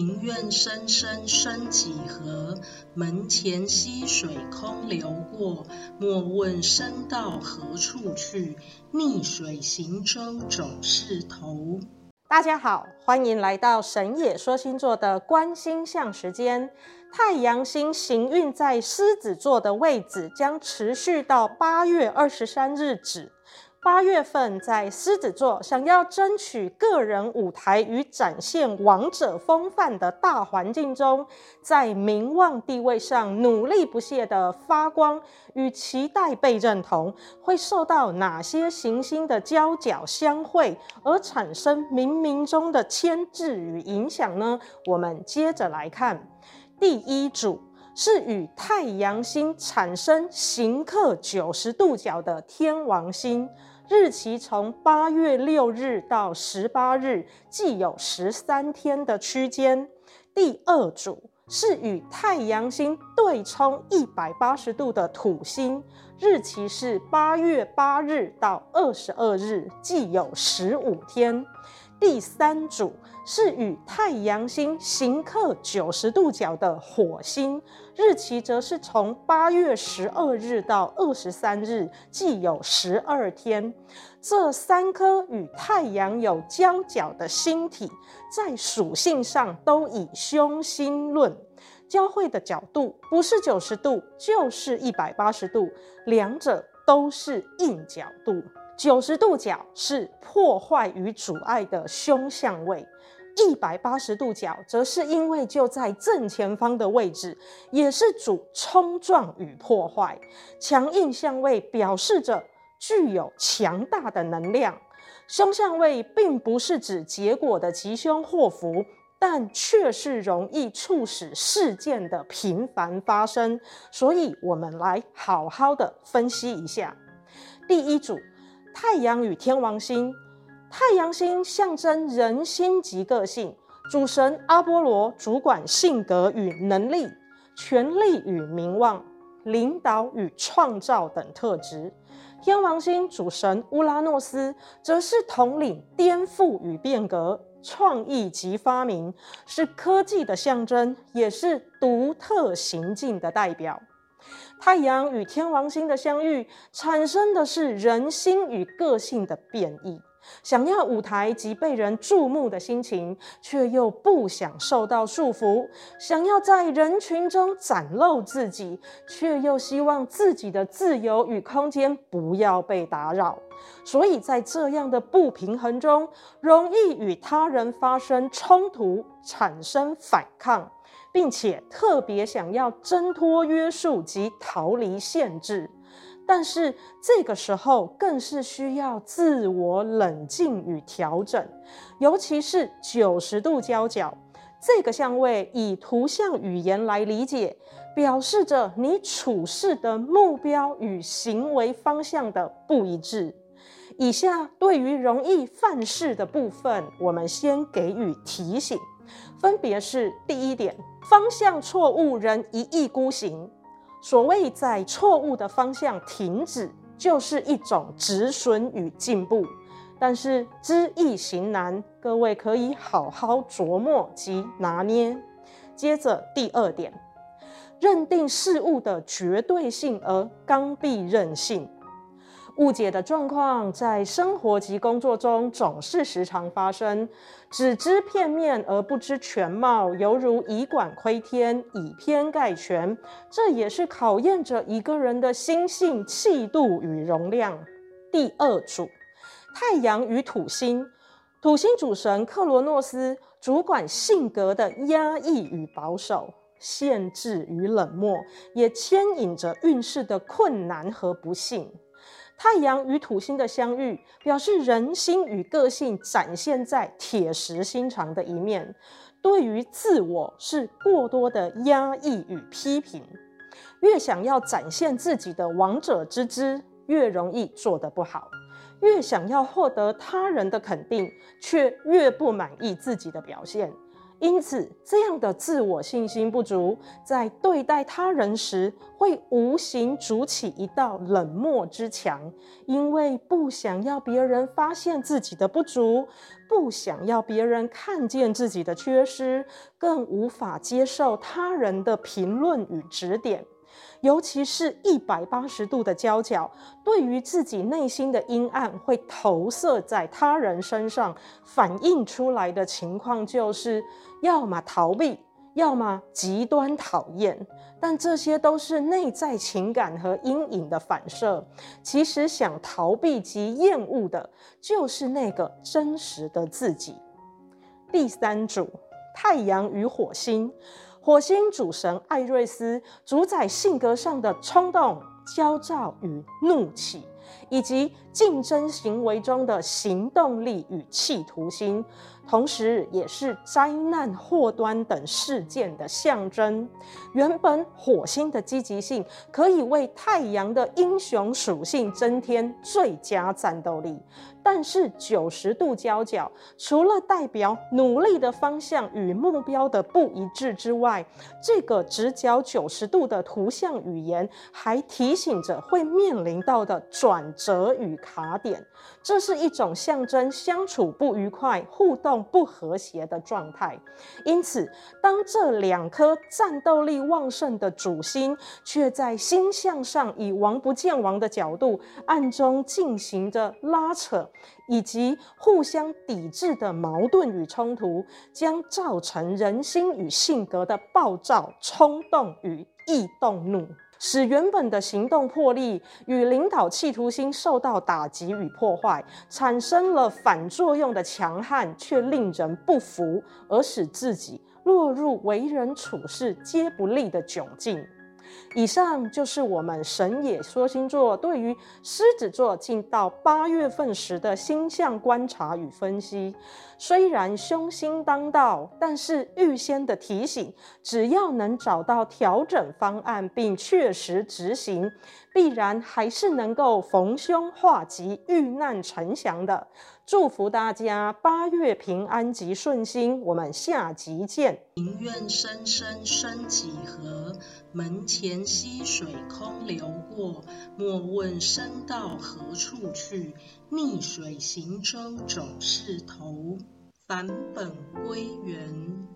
庭院深深深几何？门前溪水空流过。莫问身到何处去，逆水行舟总是头。大家好，欢迎来到神野说星座的观星象时间。太阳星行运在狮子座的位置将持续到八月二十三日止。八月份在狮子座，想要争取个人舞台与展现王者风范的大环境中，在名望地位上努力不懈的发光与期待被认同，会受到哪些行星的交角相会而产生冥冥中的牵制与影响呢？我们接着来看，第一组是与太阳星产生刑克九十度角的天王星。日期从八月六日到十八日，既有十三天的区间。第二组是与太阳星对冲一百八十度的土星，日期是八月八日到二十二日，既有十五天。第三组是与太阳星刑克九十度角的火星。日期则是从八月十二日到二十三日，计有十二天。这三颗与太阳有交角的星体，在属性上都以凶星论，交汇的角度不是九十度，就是一百八十度，两者都是硬角度。九十度角是破坏与阻碍的凶相位。一百八十度角，则是因为就在正前方的位置，也是主冲撞与破坏。强硬相位表示着具有强大的能量。凶相位并不是指结果的吉凶祸福，但却是容易促使事件的频繁发生。所以，我们来好好的分析一下。第一组，太阳与天王星。太阳星象征人心及个性，主神阿波罗主管性格与能力、权力与名望、领导与创造等特质。天王星主神乌拉诺斯则是统领颠覆与变革、创意及发明，是科技的象征，也是独特行径的代表。太阳与天王星的相遇，产生的是人心与个性的变异。想要舞台及被人注目的心情，却又不想受到束缚；想要在人群中展露自己，却又希望自己的自由与空间不要被打扰。所以在这样的不平衡中，容易与他人发生冲突，产生反抗，并且特别想要挣脱约束及逃离限制。但是这个时候更是需要自我冷静与调整，尤其是九十度交角这个相位，以图像语言来理解，表示着你处事的目标与行为方向的不一致。以下对于容易犯事的部分，我们先给予提醒，分别是：第一点，方向错误，人一意孤行。所谓在错误的方向停止，就是一种止损与进步。但是知易行难，各位可以好好琢磨及拿捏。接着第二点，认定事物的绝对性而刚愎任性。误解的状况在生活及工作中总是时常发生，只知片面而不知全貌，犹如以管窥天，以偏概全。这也是考验着一个人的心性、气度与容量。第二组，太阳与土星，土星主神克罗诺斯主管性格的压抑与保守，限制与冷漠，也牵引着运势的困难和不幸。太阳与土星的相遇，表示人心与个性展现在铁石心肠的一面。对于自我是过多的压抑与批评，越想要展现自己的王者之姿，越容易做得不好；越想要获得他人的肯定，却越不满意自己的表现。因此，这样的自我信心不足，在对待他人时，会无形筑起一道冷漠之墙。因为不想要别人发现自己的不足，不想要别人看见自己的缺失，更无法接受他人的评论与指点。尤其是一百八十度的交角，对于自己内心的阴暗，会投射在他人身上，反映出来的情况就是，要么逃避，要么极端讨厌。但这些都是内在情感和阴影的反射。其实想逃避及厌恶的，就是那个真实的自己。第三组，太阳与火星。火星主神艾瑞斯主宰性格上的冲动、焦躁与怒气，以及竞争行为中的行动力与企图心。同时，也是灾难祸端等事件的象征。原本火星的积极性可以为太阳的英雄属性增添最佳战斗力，但是九十度交角，除了代表努力的方向与目标的不一致之外，这个直角九十度的图像语言还提醒着会面临到的转转折与卡点。这是一种象征相处不愉快、互动。不和谐的状态，因此，当这两颗战斗力旺盛的主星却在星象上以王不见王的角度暗中进行着拉扯，以及互相抵制的矛盾与冲突，将造成人心与性格的暴躁、冲动与易动怒。使原本的行动魄力与领导企图心受到打击与破坏，产生了反作用的强悍，却令人不服，而使自己落入为人处事皆不利的窘境。以上就是我们神野说星座对于狮子座进到八月份时的星象观察与分析。虽然凶星当道，但是预先的提醒，只要能找到调整方案并确实执行，必然还是能够逢凶化吉、遇难成祥的。祝福大家八月平安及顺心，我们下集见。庭院深深深几何？门前溪水空流过。莫问身到何处去，逆水行舟总是头。返本归元。